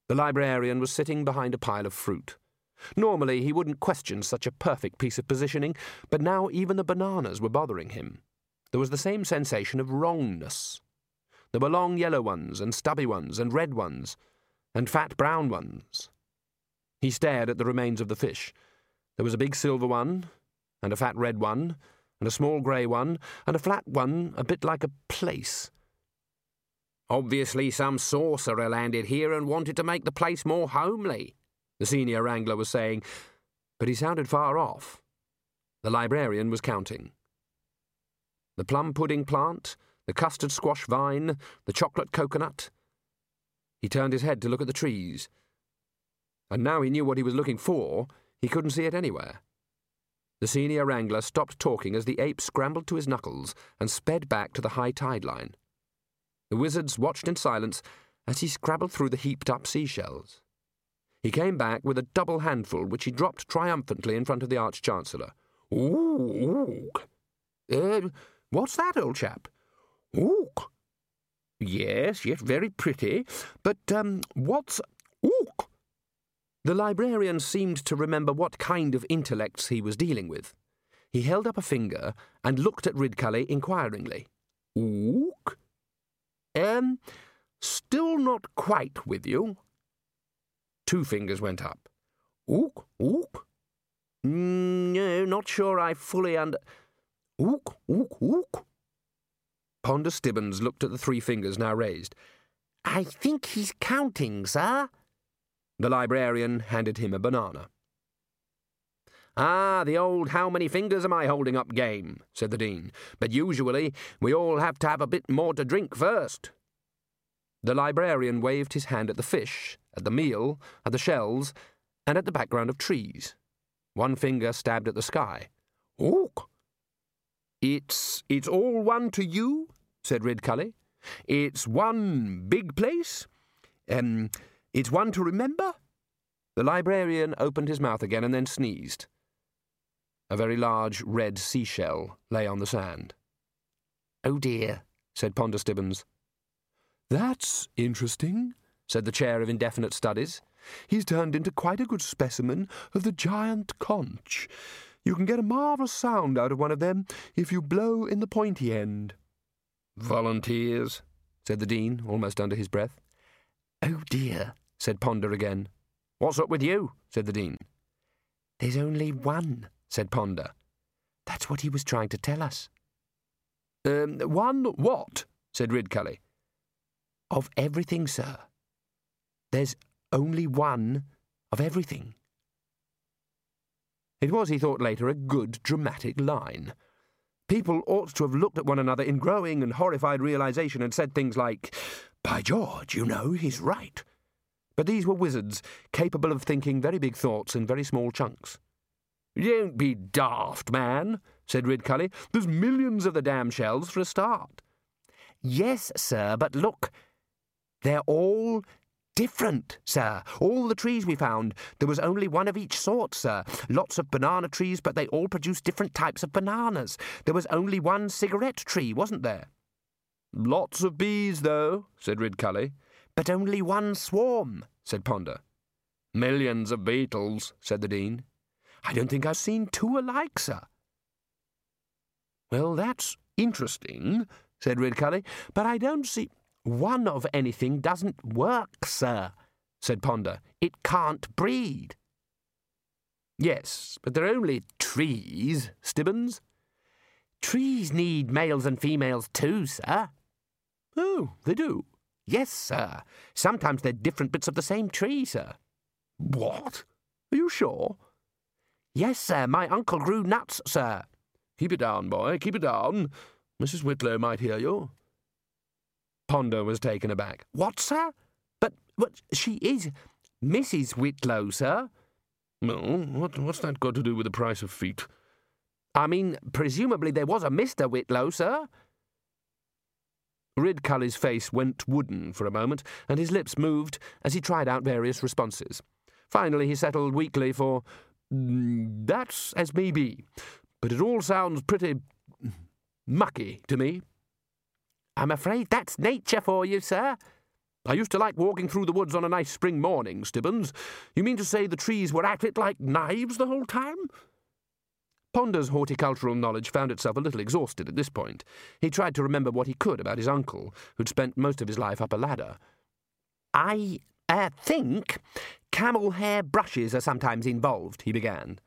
The librarian was sitting behind a pile of fruit. Normally he wouldn't question such a perfect piece of positioning, but now even the bananas were bothering him. There was the same sensation of wrongness. There were long yellow ones, and stubby ones, and red ones, and fat brown ones. He stared at the remains of the fish. There was a big silver one, and a fat red one, and a small grey one, and a flat one a bit like a place. Obviously, some sorcerer landed here and wanted to make the place more homely, the senior wrangler was saying, but he sounded far off. The librarian was counting. The plum pudding plant, the custard squash vine, the chocolate coconut. He turned his head to look at the trees. And now he knew what he was looking for, he couldn't see it anywhere. The senior wrangler stopped talking as the ape scrambled to his knuckles and sped back to the high tide line. The wizards watched in silence as he scrabbled through the heaped up seashells. He came back with a double handful, which he dropped triumphantly in front of the Arch Chancellor. Ooh! Uh, what's that, old chap? Ooh! Yes, yes, very pretty. But, um, what's. Ooh! The librarian seemed to remember what kind of intellects he was dealing with. He held up a finger and looked at Ridcully inquiringly. Ook? Um, still not quite with you. Two fingers went up. Ook, ook. Mm, no, not sure I fully under. Ook, ook, ook. Ponder Stibbons looked at the three fingers now raised. I think he's counting, sir. The librarian handed him a banana. Ah, the old how many fingers am I holding up game, said the Dean. But usually we all have to have a bit more to drink first. The librarian waved his hand at the fish, at the meal, at the shells, and at the background of trees. One finger stabbed at the sky. Ook! It's it's all one to you, said Ridcully. It's one big place. Um it's one to remember? The librarian opened his mouth again and then sneezed. A very large red seashell lay on the sand. Oh dear, said Ponder Stibbons. That's interesting, said the chair of indefinite studies. He's turned into quite a good specimen of the giant conch. You can get a marvellous sound out of one of them if you blow in the pointy end. Volunteers, said the Dean, almost under his breath. Oh dear, said Ponder again. What's up with you? said the Dean. There's only one, said Ponder. That's what he was trying to tell us. Um, one what? said Ridcully. Of everything, sir. There's only one of everything. It was, he thought later, a good dramatic line. People ought to have looked at one another in growing and horrified realization and said things like, By George, you know, he's right. But these were wizards, capable of thinking very big thoughts in very small chunks. Don't be daft, man, said Ridcully. There's millions of the damn shells for a start. Yes, sir, but look. They're all different, sir. All the trees we found, there was only one of each sort, sir. Lots of banana trees, but they all produced different types of bananas. There was only one cigarette tree, wasn't there? Lots of bees, though, said Ridcully. But only one swarm, said Ponder. Millions of beetles, said the Dean. I don't think I've seen two alike, sir. Well, that's interesting, said Ridcully, but I don't see. One of anything doesn't work, sir, said Ponder. It can't breed. Yes, but they're only trees, Stibbons. Trees need males and females too, sir. Oh, they do. Yes, sir. Sometimes they're different bits of the same tree, sir. What? Are you sure? Yes, sir. My uncle grew nuts, sir. Keep it down, boy. Keep it down. Mrs. Whitlow might hear you. Ponder was taken aback. What, sir? But, but she is Mrs. Whitlow, sir. Well, what, what's that got to do with the price of feet? I mean, presumably there was a Mr. Whitlow, sir. Ridcully's face went wooden for a moment, and his lips moved as he tried out various responses. Finally, he settled weakly for, That's as may be, but it all sounds pretty mucky to me. I'm afraid that's nature for you, sir. I used to like walking through the woods on a nice spring morning, Stibbons. You mean to say the trees were at it like knives the whole time? Ponder's horticultural knowledge found itself a little exhausted at this point. He tried to remember what he could about his uncle, who'd spent most of his life up a ladder. I uh, think camel hair brushes are sometimes involved, he began.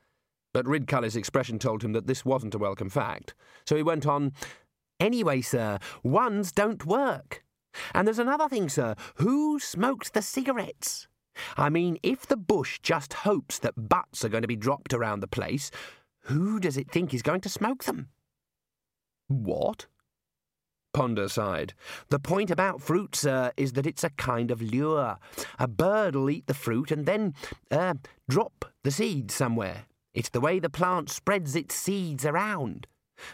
But Ridcully's expression told him that this wasn't a welcome fact. So he went on, Anyway, sir, ones don't work. And there's another thing, sir. Who smokes the cigarettes? I mean, if the bush just hopes that butts are going to be dropped around the place, Who does it think is going to smoke them? What? Ponder sighed. The point about fruit, sir, is that it's a kind of lure. A bird'll eat the fruit and then, uh, drop the seed somewhere. It's the way the plant spreads its seeds around.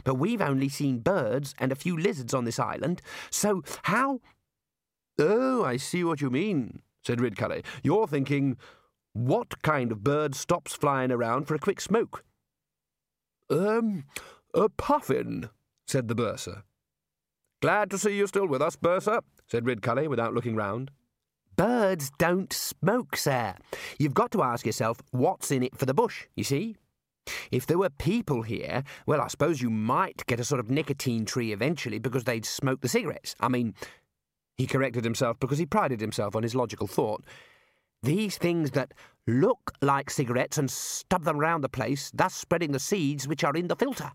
But we've only seen birds and a few lizards on this island, so how. Oh, I see what you mean, said Ridcully. You're thinking, what kind of bird stops flying around for a quick smoke? Um, a puffin, said the bursar. Glad to see you still with us, bursar, said Ridcully without looking round. Birds don't smoke, sir. You've got to ask yourself what's in it for the bush, you see? If there were people here, well, I suppose you might get a sort of nicotine tree eventually because they'd smoke the cigarettes. I mean, he corrected himself because he prided himself on his logical thought. These things that look like cigarettes and stub them round the place, thus spreading the seeds which are in the filter.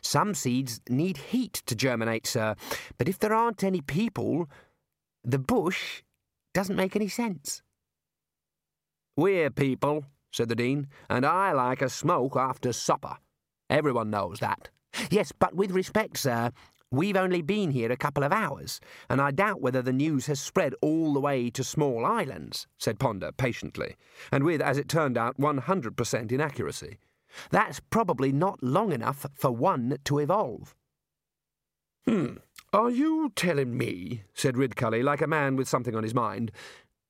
Some seeds need heat to germinate, sir, but if there aren't any people, the bush doesn't make any sense. We're people, said the Dean, and I like a smoke after supper. Everyone knows that. Yes, but with respect, sir, we've only been here a couple of hours, and I doubt whether the news has spread all the way to small islands, said Ponder patiently, and with, as it turned out, 100% inaccuracy. That's probably not long enough for one to evolve. Hmm. Are you telling me, said Ridcully, like a man with something on his mind,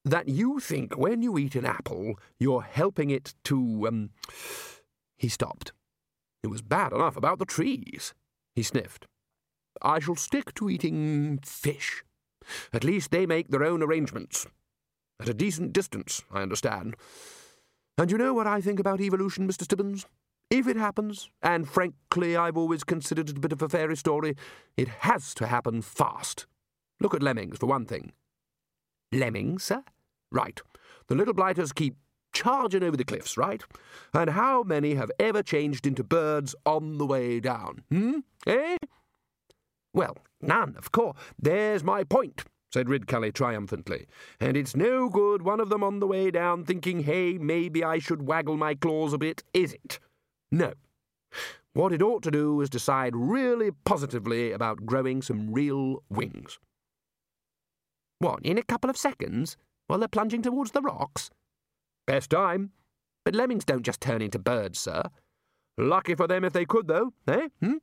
that you think when you eat an apple, you're helping it to, um. He stopped. It was bad enough about the trees. He sniffed. I shall stick to eating fish. At least they make their own arrangements. At a decent distance, I understand. And you know what I think about evolution, Mr. Stibbons? If it happens, and frankly I've always considered it a bit of a fairy story, it has to happen fast. Look at lemmings, for one thing. Lemmings, sir? Right. The little blighters keep charging over the cliffs, right? And how many have ever changed into birds on the way down? Hmm? Eh? Well, none, of course. There's my point, said Ridcully triumphantly. And it's no good one of them on the way down thinking, hey, maybe I should waggle my claws a bit, is it? No. What it ought to do is decide really positively about growing some real wings. What, in a couple of seconds? while they're plunging towards the rocks? Best time. But lemmings don't just turn into birds, sir. Lucky for them if they could, though, eh? Hmm?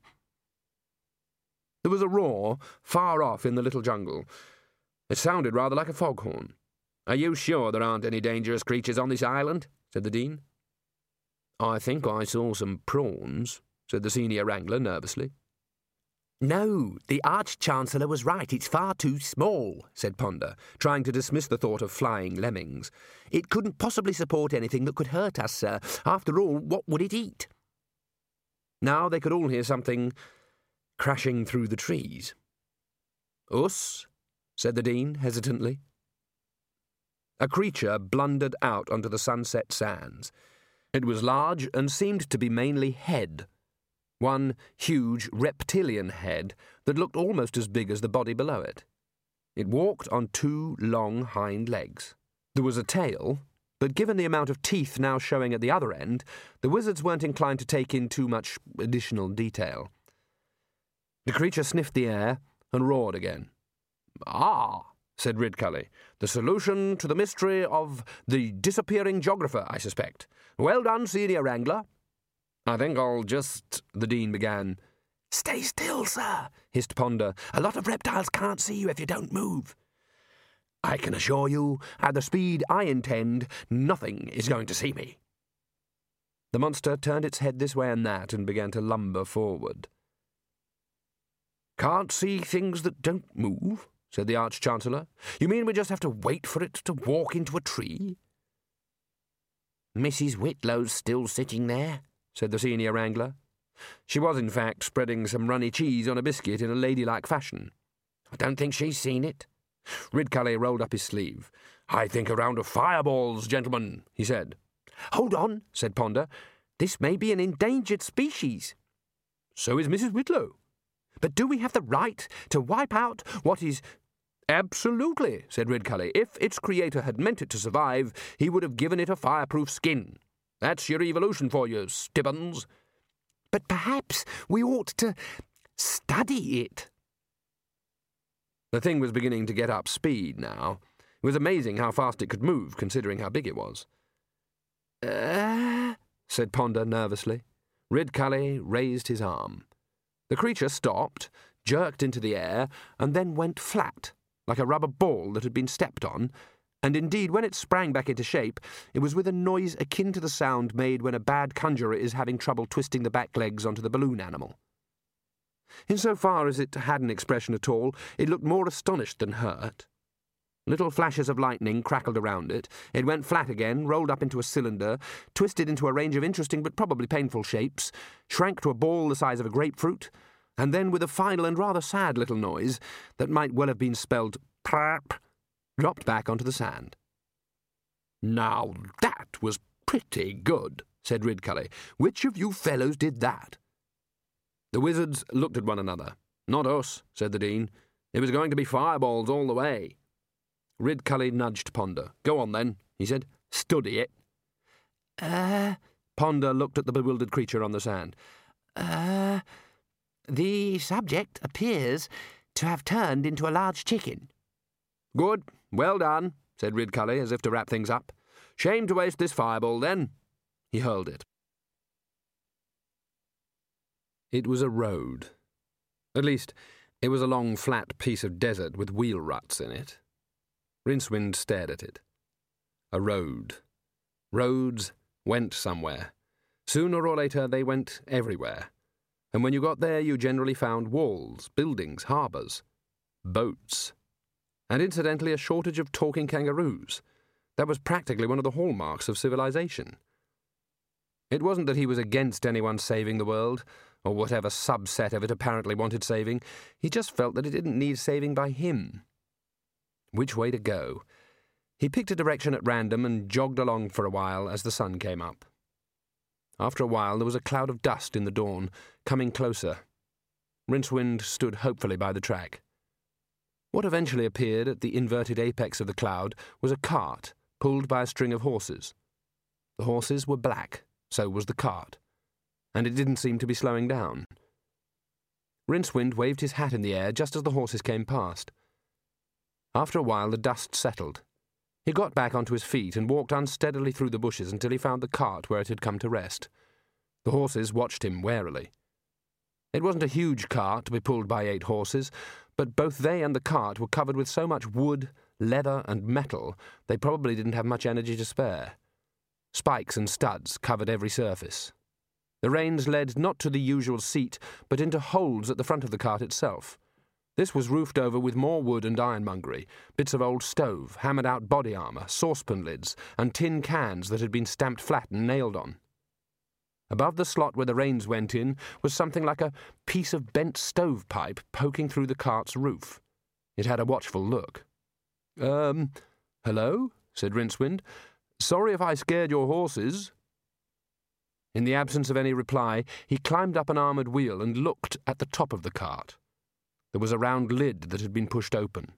There was a roar far off in the little jungle. It sounded rather like a foghorn. Are you sure there aren't any dangerous creatures on this island? said the Dean. I think I saw some prawns, said the senior wrangler nervously. No, the Arch-Chancellor was right. It's far too small, said Ponder, trying to dismiss the thought of flying lemmings. It couldn't possibly support anything that could hurt us, sir. After all, what would it eat? Now they could all hear something crashing through the trees. Us, said the Dean hesitantly. A creature blundered out onto the sunset sands. It was large and seemed to be mainly head one huge reptilian head that looked almost as big as the body below it. It walked on two long hind legs. There was a tail, but given the amount of teeth now showing at the other end, the wizards weren't inclined to take in too much additional detail. The creature sniffed the air and roared again. Ah, said Ridcully, the solution to the mystery of the disappearing geographer, I suspect. Well done, senior wrangler. I think I'll just. The Dean began. Stay still, sir, hissed Ponder. A lot of reptiles can't see you if you don't move. I can assure you, at the speed I intend, nothing is going to see me. The monster turned its head this way and that and began to lumber forward. Can't see things that don't move? said the Arch Chancellor. You mean we just have to wait for it to walk into a tree? Mrs. Whitlow's still sitting there, said the senior wrangler. She was, in fact, spreading some runny cheese on a biscuit in a ladylike fashion. I don't think she's seen it. Ridcully rolled up his sleeve. I think a round of fireballs, gentlemen, he said. Hold on, said Ponder. This may be an endangered species. So is Mrs. Whitlow. But do we have the right to wipe out what is Absolutely, said Ridcully. If its creator had meant it to survive, he would have given it a fireproof skin. That's your evolution for you, Stibbons. but perhaps we ought to study it. The thing was beginning to get up speed now. It was amazing how fast it could move, considering how big it was. Uh, said Ponder nervously. Ridcully raised his arm. The creature stopped, jerked into the air, and then went flat, like a rubber ball that had been stepped on, and indeed, when it sprang back into shape, it was with a noise akin to the sound made when a bad conjurer is having trouble twisting the back legs onto the balloon animal. In so far as it had an expression at all, it looked more astonished than hurt. Little flashes of lightning crackled around it. It went flat again, rolled up into a cylinder, twisted into a range of interesting but probably painful shapes, shrank to a ball the size of a grapefruit, and then, with a final and rather sad little noise that might well have been spelled prap, dropped back onto the sand. Now that was pretty good, said Ridcully. Which of you fellows did that? The wizards looked at one another. Not us, said the Dean. It was going to be fireballs all the way. Ridcully nudged Ponder. Go on, then, he said. Study it. Uh. Ponder looked at the bewildered creature on the sand. Uh. The subject appears to have turned into a large chicken. Good. Well done, said Ridcully, as if to wrap things up. Shame to waste this fireball, then. He hurled it. It was a road. At least, it was a long, flat piece of desert with wheel ruts in it. Rincewind stared at it. A road. Roads went somewhere. Sooner or later, they went everywhere. And when you got there, you generally found walls, buildings, harbours, boats. And incidentally, a shortage of talking kangaroos. That was practically one of the hallmarks of civilization. It wasn't that he was against anyone saving the world, or whatever subset of it apparently wanted saving. He just felt that it didn't need saving by him. Which way to go? He picked a direction at random and jogged along for a while as the sun came up. After a while, there was a cloud of dust in the dawn, coming closer. Rincewind stood hopefully by the track. What eventually appeared at the inverted apex of the cloud was a cart pulled by a string of horses. The horses were black, so was the cart, and it didn't seem to be slowing down. Rincewind waved his hat in the air just as the horses came past. After a while, the dust settled. He got back onto his feet and walked unsteadily through the bushes until he found the cart where it had come to rest. The horses watched him warily. It wasn't a huge cart to be pulled by eight horses, but both they and the cart were covered with so much wood, leather, and metal they probably didn't have much energy to spare. Spikes and studs covered every surface. The reins led not to the usual seat, but into holes at the front of the cart itself. This was roofed over with more wood and ironmongery, bits of old stove, hammered out body armour, saucepan lids, and tin cans that had been stamped flat and nailed on. Above the slot where the reins went in was something like a piece of bent stovepipe poking through the cart's roof. It had a watchful look. Um, hello? said Rincewind. Sorry if I scared your horses. In the absence of any reply, he climbed up an armoured wheel and looked at the top of the cart. There was a round lid that had been pushed open.